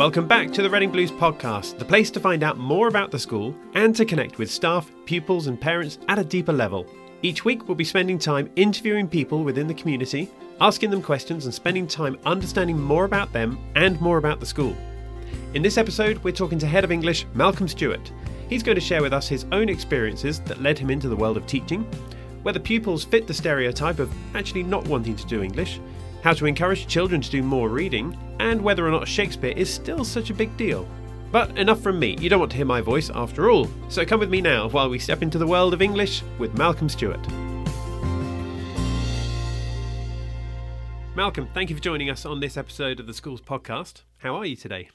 Welcome back to the Reading Blues podcast, the place to find out more about the school and to connect with staff, pupils, and parents at a deeper level. Each week, we'll be spending time interviewing people within the community, asking them questions, and spending time understanding more about them and more about the school. In this episode, we're talking to Head of English Malcolm Stewart. He's going to share with us his own experiences that led him into the world of teaching, whether pupils fit the stereotype of actually not wanting to do English, how to encourage children to do more reading, and whether or not Shakespeare is still such a big deal. But enough from me, you don't want to hear my voice after all, so come with me now while we step into the world of English with Malcolm Stewart. Malcolm, thank you for joining us on this episode of the Schools Podcast. How are you today?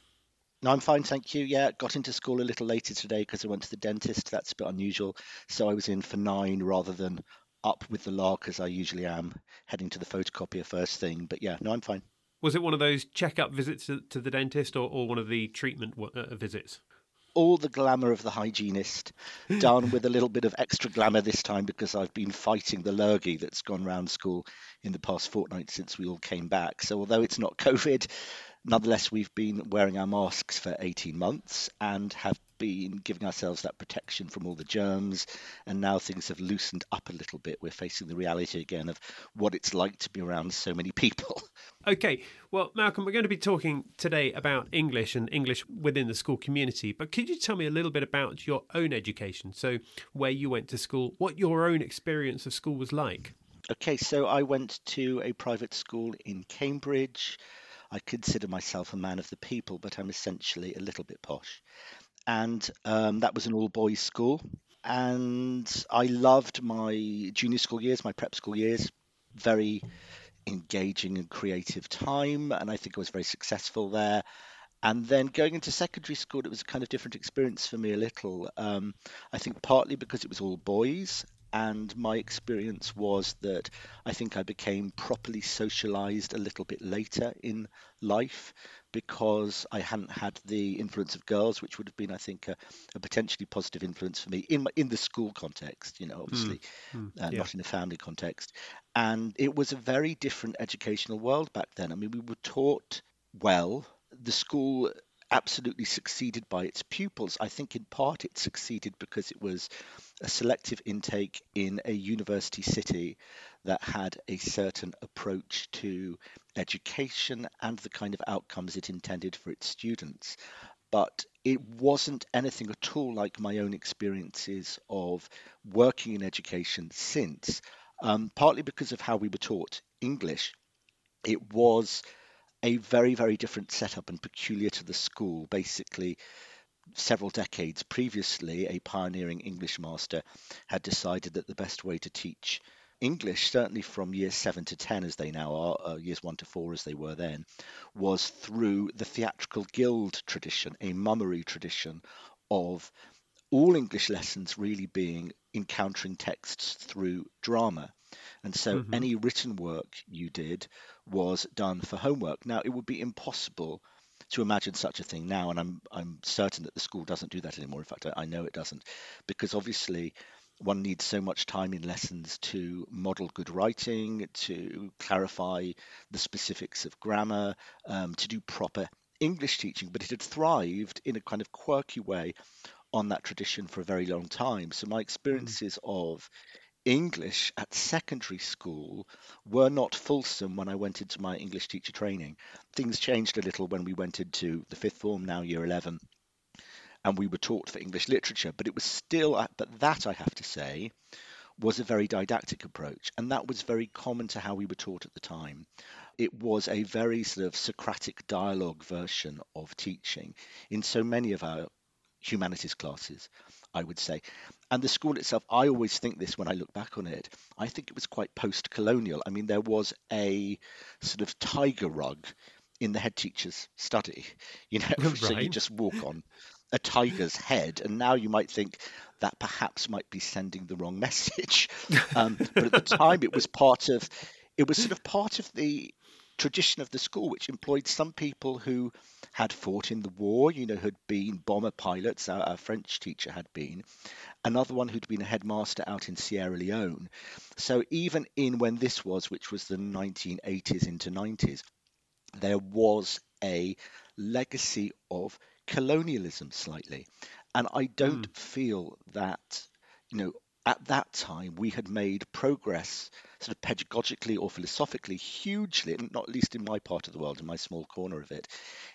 No, I'm fine, thank you. Yeah, got into school a little later today because I went to the dentist. That's a bit unusual. So I was in for nine rather than up with the lark as I usually am, heading to the photocopier first thing. But yeah, no, I'm fine. Was it one of those check-up visits to, to the dentist or, or one of the treatment uh, visits? all the glamour of the hygienist, done with a little bit of extra glamour this time because I've been fighting the lurgy that's gone round school in the past fortnight since we all came back. So although it's not COVID, nonetheless we've been wearing our masks for 18 months and have been giving ourselves that protection from all the germs. And now things have loosened up a little bit. We're facing the reality again of what it's like to be around so many people. Okay, well, Malcolm, we're going to be talking today about English and English within the school community. But could you tell me a little bit about your own education? So, where you went to school, what your own experience of school was like? Okay, so I went to a private school in Cambridge. I consider myself a man of the people, but I'm essentially a little bit posh and um, that was an all boys school. And I loved my junior school years, my prep school years, very engaging and creative time. And I think I was very successful there. And then going into secondary school, it was a kind of different experience for me a little. Um, I think partly because it was all boys and my experience was that I think I became properly socialized a little bit later in life because I hadn't had the influence of girls, which would have been, I think, a, a potentially positive influence for me in my, in the school context. You know, obviously, mm, mm, uh, yeah. not in a family context. And it was a very different educational world back then. I mean, we were taught well. The school absolutely succeeded by its pupils. I think in part it succeeded because it was a selective intake in a university city that had a certain approach to education and the kind of outcomes it intended for its students. But it wasn't anything at all like my own experiences of working in education since, um, partly because of how we were taught English. It was a very, very different setup and peculiar to the school. Basically, several decades previously, a pioneering English master had decided that the best way to teach English, certainly from years seven to ten, as they now are, uh, years one to four, as they were then, was through the theatrical guild tradition, a mummery tradition of all English lessons really being encountering texts through drama. And so mm-hmm. any written work you did was done for homework. Now, it would be impossible to imagine such a thing now, and I'm I'm certain that the school doesn't do that anymore. In fact, I, I know it doesn't, because obviously one needs so much time in lessons to model good writing, to clarify the specifics of grammar, um, to do proper English teaching. But it had thrived in a kind of quirky way on that tradition for a very long time. So my mm. experiences mm. of English at secondary school were not fulsome when I went into my English teacher training. Things changed a little when we went into the fifth form, now year 11, and we were taught for English literature, but it was still, uh, but that I have to say, was a very didactic approach, and that was very common to how we were taught at the time. It was a very sort of Socratic dialogue version of teaching in so many of our humanities classes. I would say. And the school itself, I always think this when I look back on it, I think it was quite post colonial. I mean, there was a sort of tiger rug in the head teacher's study, you know, right. so you just walk on a tiger's head. And now you might think that perhaps might be sending the wrong message. Um, but at the time, it was part of, it was sort of part of the tradition of the school, which employed some people who had fought in the war, you know, had been bomber pilots, our, our, French teacher had been, another one who'd been a headmaster out in Sierra Leone. So even in when this was, which was the 1980s into 90s, there was a legacy of colonialism slightly. And I don't mm. feel that, you know, at that time we had made progress sort of pedagogically or philosophically hugely, not least in my part of the world, in my small corner of it,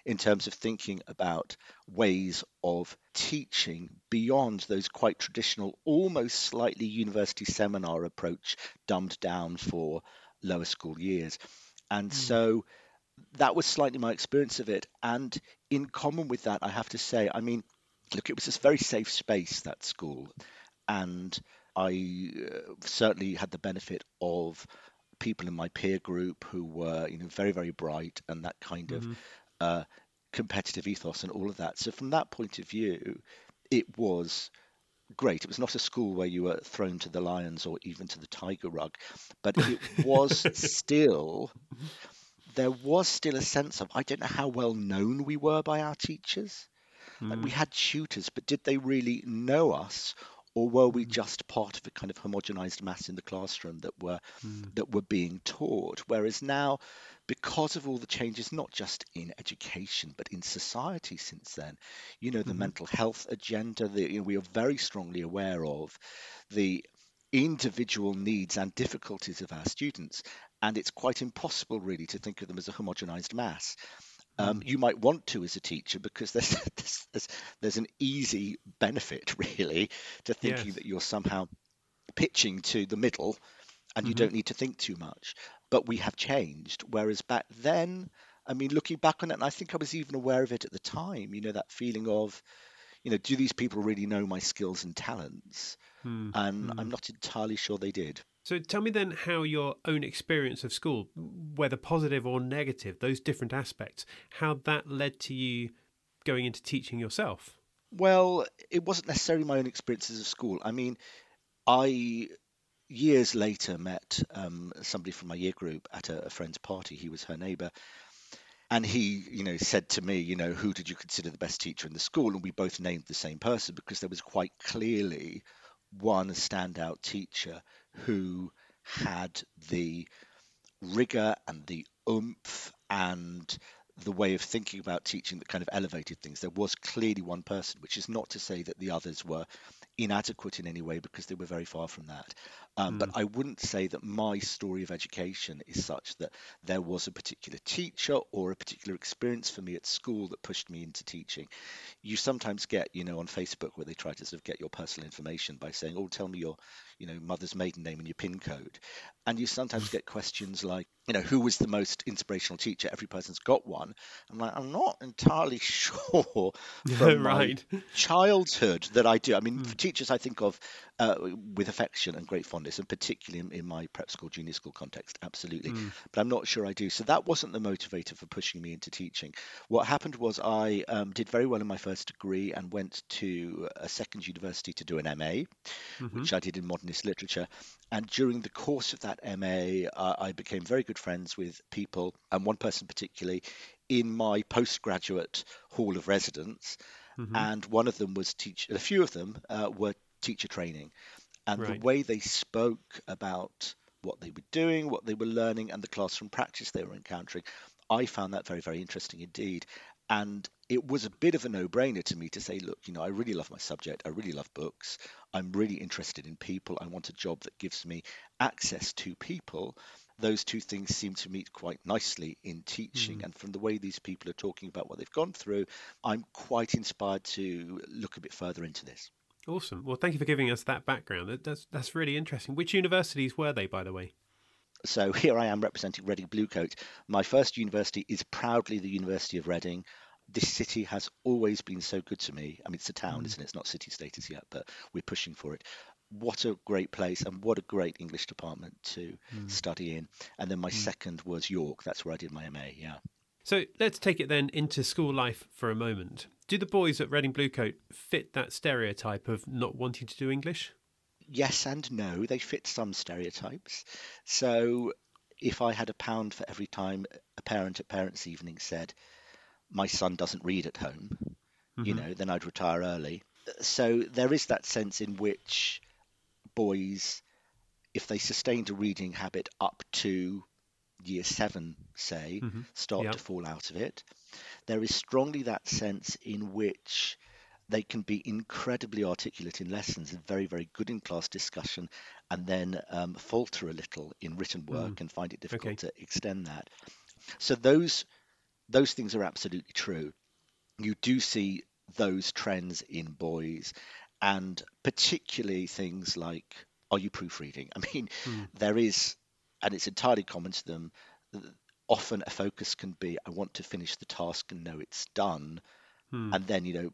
in terms of thinking about ways of teaching beyond those quite traditional, almost slightly university seminar approach dumbed down for lower school years. And mm. so that was slightly my experience of it. And in common with that, I have to say, I mean, look, it was this very safe space, that school. And I uh, certainly had the benefit of people in my peer group who were, you know, very, very bright and that kind mm-hmm. of uh, competitive ethos and all of that. So from that point of view, it was great. It was not a school where you were thrown to the lions or even to the tiger rug, but it was still there was still a sense of I don't know how well known we were by our teachers. Mm. Like we mm. had tutors, but did they really know us, or were we mm. just part of a kind of homogenized mass in the classroom that were mm. that were being taught? Whereas now, because of all the changes, not just in education but in society since then, you know, the mm-hmm. mental health agenda that you know, we are very strongly aware of, the individual needs and difficulties of our students, and it's quite impossible really to think of them as a homogenized mass. Um, mm. you might want to as a teacher because there's, there's, there's an easy benefit really to thinking yes. that you're somehow pitching to the middle and you mm-hmm. don't need to think too much. But we have changed. Whereas back then, I mean, looking back on it, and I think I was even aware of it at the time, you know, that feeling of, you know, do these people really know my skills and talents? Mm. And mm. I'm not entirely sure they did. So tell me then how your own experience of school, whether positive or negative, those different aspects, how that led to you going into teaching yourself. Well, it wasn't necessarily my own experiences of school. I mean, I years later met um, somebody from my year group at a, a friend's party. He was her neighbour, and he, you know, said to me, you know, who did you consider the best teacher in the school? And we both named the same person because there was quite clearly one standout teacher who had the rigor and the oomph and the way of thinking about teaching that kind of elevated things. There was clearly one person, which is not to say that the others were inadequate in any way because they were very far from that. Um, mm. But I wouldn't say that my story of education is such that there was a particular teacher or a particular experience for me at school that pushed me into teaching. You sometimes get, you know, on Facebook where they try to sort of get your personal information by saying, "Oh, tell me your, you know, mother's maiden name and your PIN code," and you sometimes get questions like, you know, who was the most inspirational teacher? Every person's got one. I'm like, I'm not entirely sure from right. my childhood that I do. I mean, mm. for teachers, I think of uh, with affection and great fondness, and particularly in, in, my prep school, junior school context, absolutely. Mm. But I'm not sure I do. So that wasn't the motivator for pushing me into teaching. What happened was I um, did very well in my first degree and went to a second university to do an MA, mm-hmm. which I did in modernist literature. And during the course of that MA, uh, I became very good friends with people, and one person particularly in my postgraduate hall of residence. Mm-hmm. And one of them was teach. A few of them uh, were teacher training, and right. the way they spoke about what they were doing, what they were learning, and the classroom practice they were encountering, I found that very, very interesting indeed. And it was a bit of a no brainer to me to say, look, you know, I really love my subject. I really love books. I'm really interested in people. I want a job that gives me access to people. Those two things seem to meet quite nicely in teaching. Mm. And from the way these people are talking about what they've gone through, I'm quite inspired to look a bit further into this. Awesome. Well, thank you for giving us that background. That's that's really interesting. Which universities were they, by the way? So here I am representing Reading Bluecoat. My first university is proudly the University of Reading. This city has always been so good to me. I mean, it's a town, mm. isn't it? It's not city status yet, but we're pushing for it. What a great place and what a great English department to mm. study in. And then my mm. second was York. That's where I did my MA. Yeah. So let's take it then into school life for a moment. Do the boys at Reading Bluecoat fit that stereotype of not wanting to do English? Yes and no. They fit some stereotypes. So if I had a pound for every time a parent at parents' evening said, "My son doesn't read at home," mm-hmm. you know, then I'd retire early. So there is that sense in which boys, if they sustained a reading habit up to year seven, say, Mm-hmm. start Yeah. to fall out of it. There is strongly that sense in which they can be incredibly articulate in lessons and very, very good in class discussion, and then um, falter a little in written hmm. work and find it difficult to extend that. So those those things are absolutely true. You do see those trends in boys, and particularly things like are you proofreading? I mean, hmm. there is, and it's entirely common to them. Often a focus can be I want to finish the task and know it's done, hmm. and then you know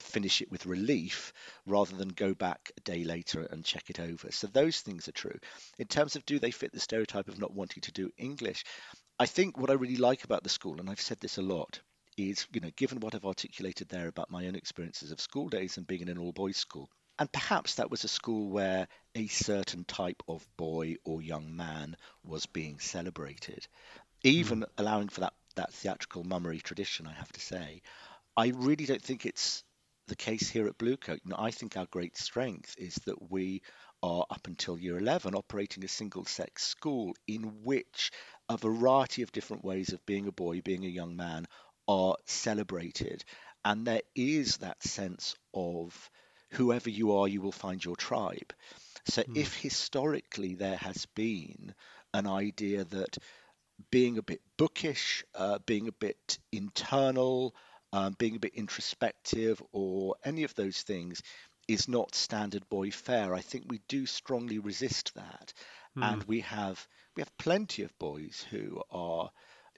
finish it with relief rather than go back a day later and check it over. So those things are true. In terms of do they fit the stereotype of not wanting to do English, I think what I really like about the school, and I've said this a lot, is you know given what I've articulated there about my own experiences of school days and being in an all boys school. And perhaps that was a school where a certain type of boy or young man was being celebrated, even hmm. allowing for that, that theatrical mummery tradition, I have to say. I really don't think it's the case here at Bluecoat. You know, I think our great strength is that we are up until year 11 operating a single sex school in which a variety of different ways of being a boy, being a young man are celebrated. And there is that sense of whoever you are, you will find your tribe. So if historically there has been an idea that being a bit bookish, uh, being a bit internal, um, being a bit introspective, or any of those things is not standard boy fare. I think we do strongly resist that, and we have we have plenty of boys who are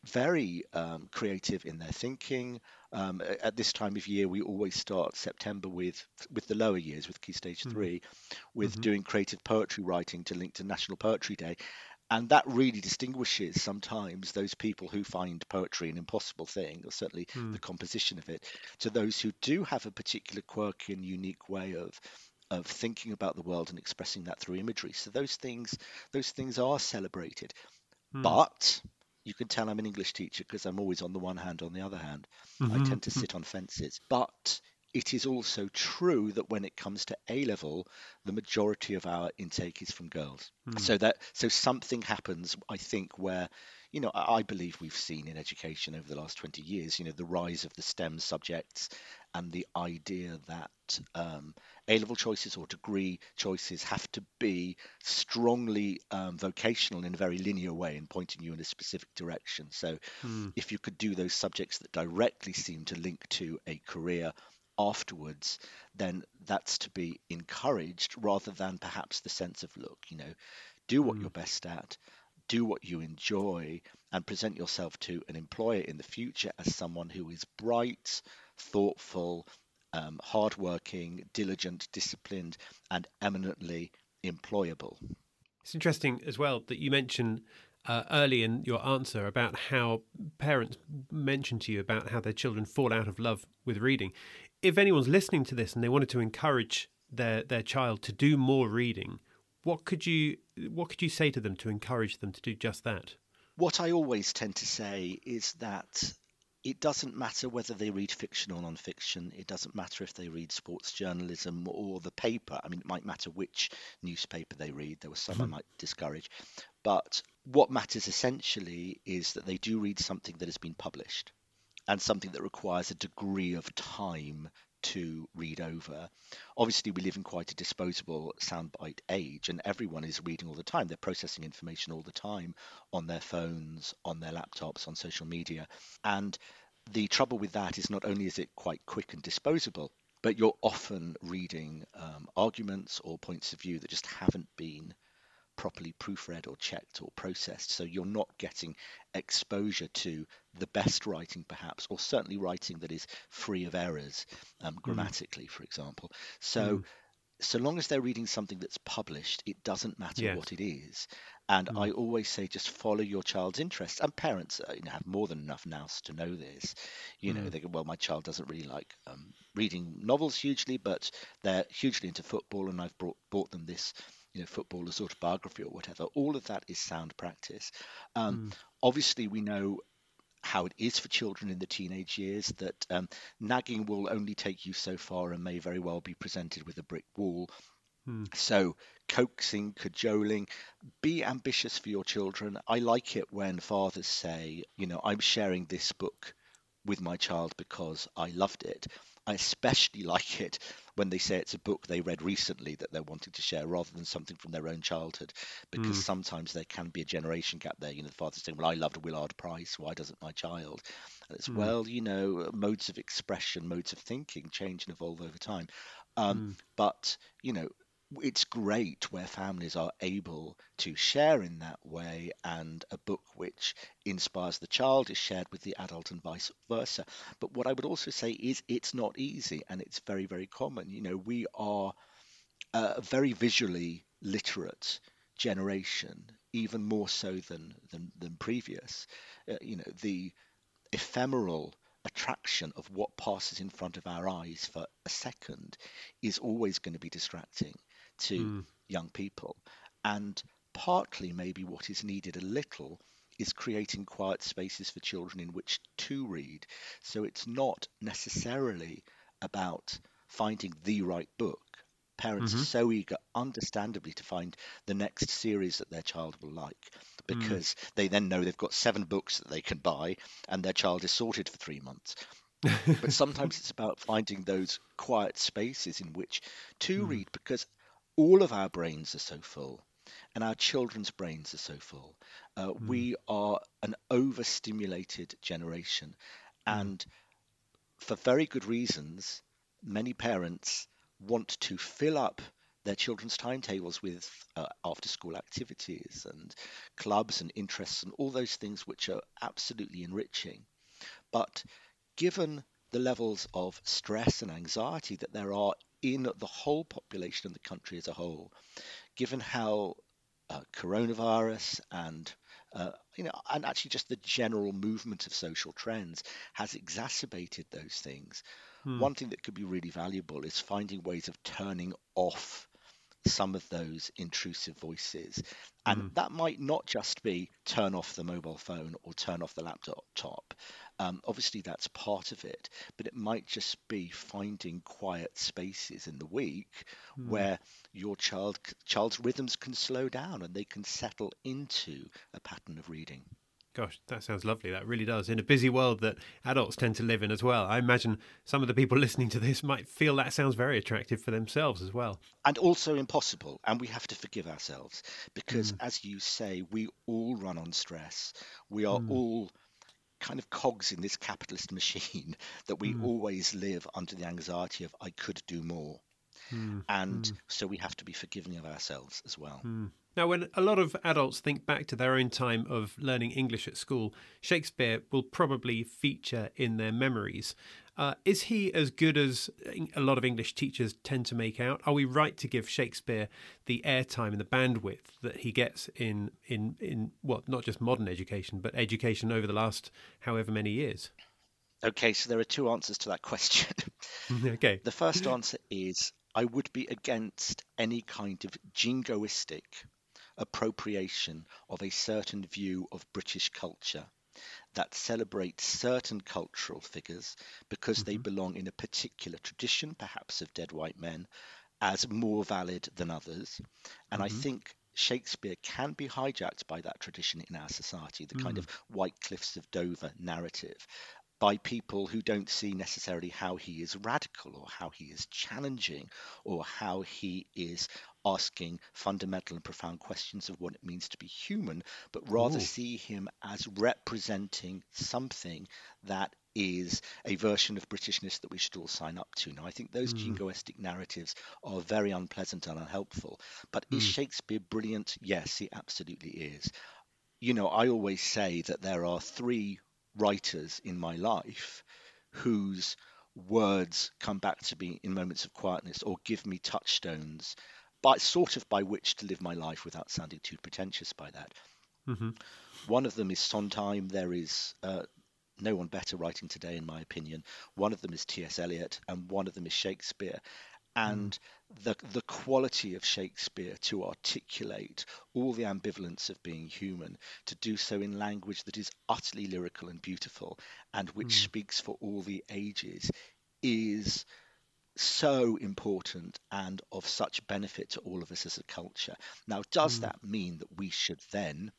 very um, creative in their thinking. Um, at this time of year, we always start September with with the lower years, with Key Stage Three, with doing creative poetry writing to link to National Poetry Day, and that really distinguishes sometimes those people who find poetry an impossible thing, or certainly hmm. the composition of it, to those who do have a particular quirky and unique way of of thinking about the world and expressing that through imagery. So those things those things are celebrated. Hmm. But you can tell I'm an English teacher because I'm always on the one hand, on the other hand. I mm-hmm. tend to mm-hmm. sit on fences. But it is also true that when it comes to A level, the majority of our intake is from girls. So that so something happens, I think, where you know I believe we've seen in education over the last 20 years, you know, the rise of the STEM subjects and the idea that um, A level choices or degree choices have to be strongly um, vocational in a very linear way and pointing you in a specific direction. So if you could do those subjects that directly seem to link to a career afterwards, then that's to be encouraged rather than perhaps the sense of look, you know, do what you're best at, do what you enjoy, and present yourself to an employer in the future as someone who is bright, thoughtful, um, hardworking, diligent, disciplined, and eminently employable. It's interesting as well that you mentioned uh, early in your answer about how parents mention to you about how their children fall out of love with reading. If anyone's listening to this and they wanted to encourage their their child to do more reading, what could you what could you say to them to encourage them to do just that? What I always tend to say is that it doesn't matter whether they read fiction or non-fiction. It doesn't matter if they read sports journalism or the paper. I mean, it might matter which newspaper they read. There were some I might discourage. But what matters essentially is that they do read something that has been published and something that requires a degree of time to read over. Obviously, we live in quite a disposable soundbite age, and everyone is reading all the time. They're processing information all the time on their phones, on their laptops, on social media. And the trouble with that is not only is it quite quick and disposable, but you're often reading um, arguments or points of view that just haven't been properly proofread or checked or processed. So you're not getting exposure to the best writing, perhaps, or certainly writing that is free of errors, um, grammatically, for example. So. So long as they're reading something that's published, it doesn't matter Yes. what it is. And I always say, just follow your child's interests. And parents uh, you know, have more than enough nous to know this. You know, they go, well, my child doesn't really like um, reading novels hugely, but they're hugely into football, and I've brought, bought them this you know, footballer's autobiography or whatever. All of that is sound practice. Um, Obviously, we know how it is for children in the teenage years that um, nagging will only take you so far and may very well be presented with a brick wall. So, coaxing, cajoling, be ambitious for your children. I like it when fathers say, you know, I'm sharing this book with my child because I loved it. I especially like it when they say it's a book they read recently that they're wanting to share rather than something from their own childhood, because mm. sometimes there can be a generation gap there. You know, the father saying, Well, I loved Willard Price, why doesn't my child? And it's, mm. well, you know, modes of expression, modes of thinking change and evolve over time. Um, mm. But, you know, it's great where families are able to share in that way and a book which inspires the child is shared with the adult and vice versa. But what i would also say is it's not easy and it's very very common. You know we are a very visually literate generation even more so than than, than previous. Uh, you know the ephemeral attraction of what passes in front of our eyes for a second is always going to be distracting to mm. young people. And partly, maybe what is needed a little is creating quiet spaces for children in which to read. So it's not necessarily about finding the right book. Parents mm-hmm. are so eager, understandably, to find the next series that their child will like mm. because mm. they then know they've got seven books that they can buy and their child is sorted for three months. but sometimes it's about finding those quiet spaces in which to mm. read because all of our brains are so full and our children's brains are so full. Uh, mm. We are an overstimulated generation. Mm. And for very good reasons, many parents want to fill up their children's timetables with uh, after school activities and clubs and interests and all those things which are absolutely enriching. But given the levels of stress and anxiety that there are in the whole population of the country as a whole, given how uh, coronavirus and uh, you know, and actually just the general movement of social trends has exacerbated those things. Hmm. One thing that could be really valuable is finding ways of turning off some of those intrusive voices. And mm. that might not just be turn off the mobile phone or turn off the laptop. Um, obviously, that's part of it, but it might just be finding quiet spaces in the week mm. where your child child's rhythms can slow down and they can settle into a pattern of reading. Gosh, that sounds lovely. That really does. In a busy world that adults tend to live in as well. I imagine some of the people listening to this might feel that sounds very attractive for themselves as well. And also impossible. And we have to forgive ourselves because, mm. as you say, we all run on stress. We are mm. all kind of cogs in this capitalist machine that we mm. always live under the anxiety of, I could do more. Mm. And mm. so we have to be forgiving of ourselves as well. Mm. Now, when a lot of adults think back to their own time of learning English at school, Shakespeare will probably feature in their memories. Uh, is he as good as a lot of English teachers tend to make out? Are we right to give Shakespeare the airtime and the bandwidth that he gets in in in what not just modern education, but education over the last however many years? Okay, so there are two answers to that question. okay. The first answer is I would be against any kind of jingoistic appropriation of a certain view of British culture that celebrate certain cultural figures because mm-hmm. they belong in a particular tradition, perhaps of dead white men, as more valid than others. And mm-hmm. I think Shakespeare can be hijacked by that tradition in our society, the mm. kind of White Cliffs of Dover narrative by people who don't see necessarily how he is radical or how he is challenging or how he is asking fundamental and profound questions of what it means to be human, but rather Ooh. see him as representing something that is a version of Britishness that we should all sign up to. Now, I think those mm. jingoistic narratives are very unpleasant and unhelpful. But mm. is hmm. Shakespeare brilliant? Yes, he absolutely is. You know, I always say that there are three writers in my life whose words come back to me in moments of quietness or give me touchstones by sort of by which to live my life without sounding too pretentious by that. Mm-hmm. One of them is Sondheim. There is uh, no one better writing today, in my opinion. One of them is T.S. Eliot, and one of them is Shakespeare and the the quality of Shakespeare to articulate all the ambivalence of being human, to do so in language that is utterly lyrical and beautiful, and which mm. speaks for all the ages, is so important and of such benefit to all of us as a culture. Now, does mm. that mean that we should then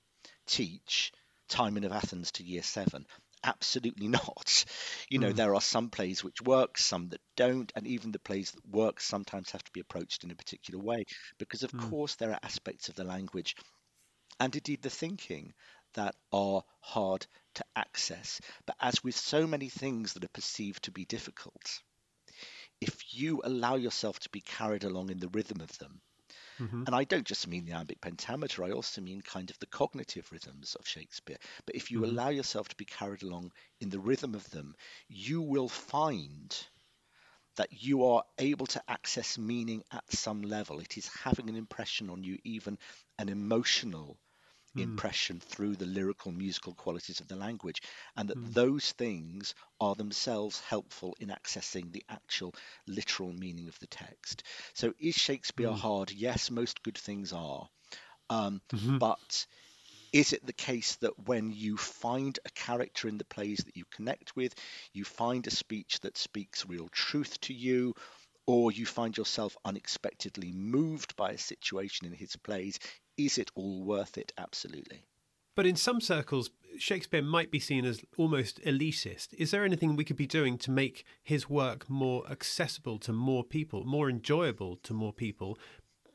teach Timon of Athens to year seven? Absolutely not. You know, mm. there are some plays which work, some that don't, and even the plays that work sometimes have to be approached in a particular way because, of mm. course, there are aspects of the language and indeed the thinking that are hard to access. But as with so many things that are perceived to be difficult, if you allow yourself to be carried along in the rhythm of them, mm-hmm. and I don't just mean the iambic pentameter, I also mean kind of the cognitive rhythms of Shakespeare. But if you mm-hmm. allow yourself to be carried along in the rhythm of them, you will find that you are able to access meaning at some level. It is having an impression on you, even an emotional mm. impression through the lyrical musical qualities of the language and that mm. those things are themselves helpful in accessing the actual literal meaning of the text so is shakespeare mm. hard yes most good things are um, mm-hmm. but is it the case that when you find a character in the plays that you connect with, you find a speech that speaks real truth to you, or you find yourself unexpectedly moved by a situation in his plays, is it all worth it? Absolutely. But in some circles, Shakespeare might be seen as almost elitist. Is there anything we could be doing to make his work more accessible to more people, more enjoyable to more people,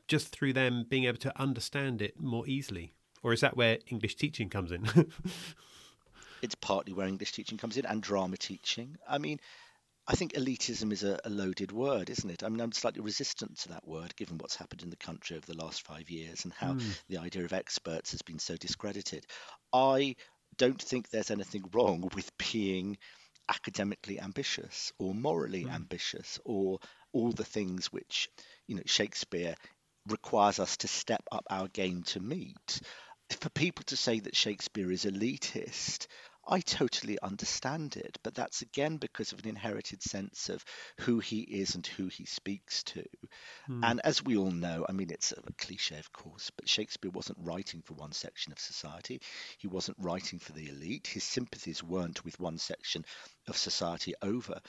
just through them being able to understand it more easily? Or is that where English teaching comes in? it's partly where English teaching comes in and drama teaching. I mean, I think elitism is a, a, loaded word, isn't it? I mean, I'm slightly resistant to that word given what's happened in the country over the last five years and how mm. the idea of experts has been so discredited. I don't think there's anything wrong with being academically ambitious or morally mm. ambitious or all the things which, you know, Shakespeare requires us to step up our game to meet. For people to say that Shakespeare is elitist, I totally understand it, but that's again because of an inherited sense of who he is and who he speaks to. Mm. And as we all know, I mean, it's a cliche, of course, but Shakespeare wasn't writing for one section of society. He wasn't writing for the elite. His sympathies weren't with one section of society over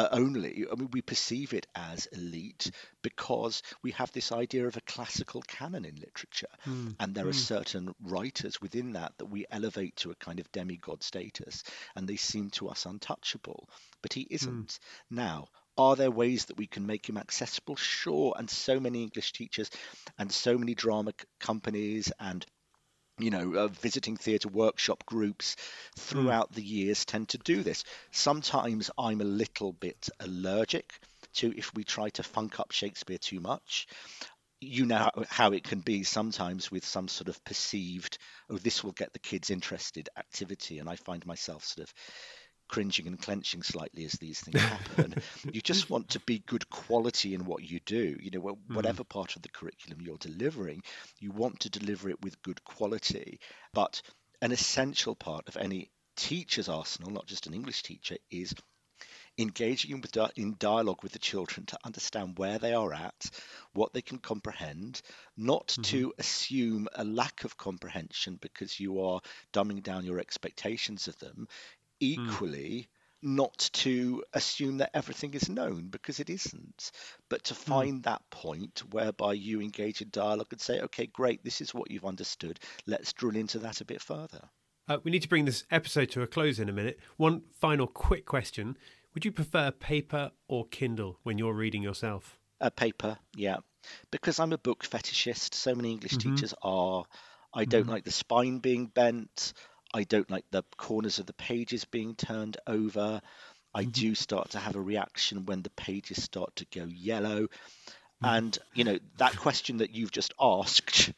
uh, only. I mean, we perceive it as elite because we have this idea of a classical canon in literature, mm. and there mm. are hmm. certain writers within that that we elevate to a kind of demigod status, and they seem to us untouchable. But he isn't. Mm. Now, are there ways that we can make him accessible? Sure. And so many English teachers and so many drama companies and you know, uh, visiting theatre workshop groups throughout mm. the years tend to do this. Sometimes I'm a little bit allergic to if we try to funk up Shakespeare too much. You know how it can be sometimes with some sort of perceived, oh, this will get the kids interested activity. And I find myself sort of cringing and clenching slightly as these things happen. you just want to be good quality in what you do. You know, hmm. whatever part of the curriculum you're delivering, you want to deliver it with good quality. But an essential part of any teacher's arsenal, not just an English teacher, is engaging in dialogue with the children to understand where they are at, what they can comprehend, not mm-hmm. to assume a lack of comprehension because you are dumbing down your expectations of them. Hmm. equally mm. not to assume that everything is known because it isn't, but to hmm. find mm. that point whereby you engage in dialogue and say, okay, great, this is what you've understood. Let's drill into that a bit further. Uh, we need to bring this episode to a close in a minute. One final quick question Would you prefer paper or Kindle when you're reading yourself? A paper, yeah. Because I'm a book fetishist, so many English mm-hmm. teachers are. I don't mm-hmm. like the spine being bent. I don't like the corners of the pages being turned over. I mm-hmm. do start to have a reaction when the pages start to go yellow. Mm-hmm. And, you know, that question that you've just asked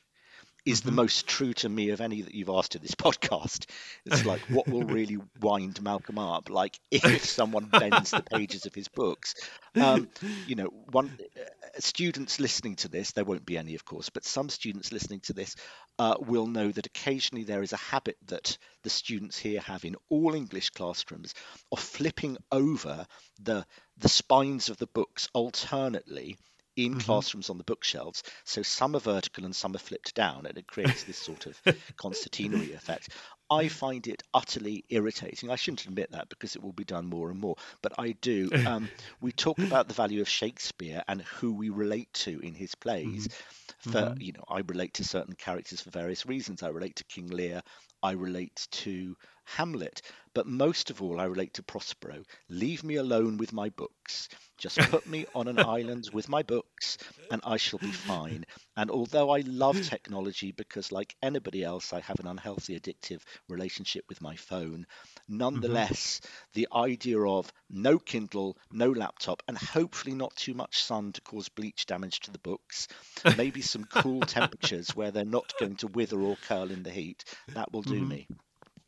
is mm-hmm. the most true to me of any that you've asked in this podcast. It's like, what will really wind Malcolm up? Like, if someone bends the pages of his books. Um, you know, one uh, students listening to this, there won't be any, of course, but some students listening to this uh, will know that occasionally there is a habit that the students here have in all English classrooms of flipping over the the spines of the books alternately in mm-hmm. classrooms on the bookshelves. So some are vertical and some are flipped down, and it creates this sort of concertinary effect. I find it utterly irritating. I shouldn't admit that because it will be done more and more, but I do. Um, we talk about the value of Shakespeare and who we relate to in his plays. Mm-hmm. For mm-hmm. you know, I relate to certain characters for various reasons. I relate to King Lear. I relate to Hamlet, but most of all, I relate to Prospero. Leave me alone with my books. Just put me on an island with my books, and I shall be fine. And although I love technology because, like anybody else, I have an unhealthy addictive relationship with my phone, nonetheless, mm-hmm. the idea of no Kindle, no laptop, and hopefully not too much sun to cause bleach damage to the books, maybe some cool temperatures where they're not going to wither or curl in the heat, that will do mm-hmm. me.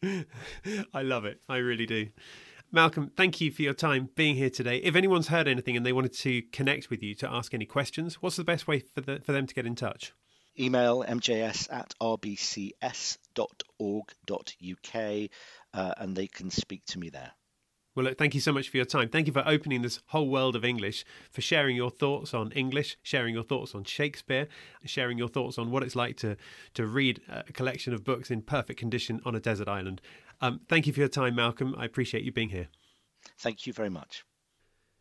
I love it. I really do. Malcolm, thank you for your time being here today. If anyone's heard anything and they wanted to connect with you to ask any questions, what's the best way for, the, for them to get in touch? Email mjs at rbcs.org.uk uh, and they can speak to me there. Well, look, thank you so much for your time. Thank you for opening this whole world of English, for sharing your thoughts on English, sharing your thoughts on Shakespeare, sharing your thoughts on what it's like to, to read a collection of books in perfect condition on a desert island. Um, thank you for your time, Malcolm. I appreciate you being here. Thank you very much.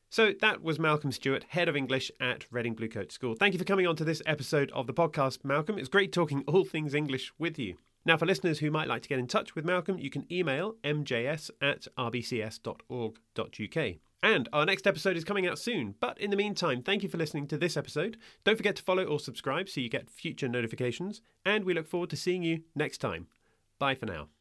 So that was Malcolm Stewart, Head of English at Reading Bluecoat School. Thank you for coming on to this episode of the podcast, Malcolm. It's great talking all things English with you. Now, for listeners who might like to get in touch with Malcolm, you can email mjs at rbcs.org.uk. And our next episode is coming out soon. But in the meantime, thank you for listening to this episode. Don't forget to follow or subscribe so you get future notifications. And we look forward to seeing you next time. Bye for now.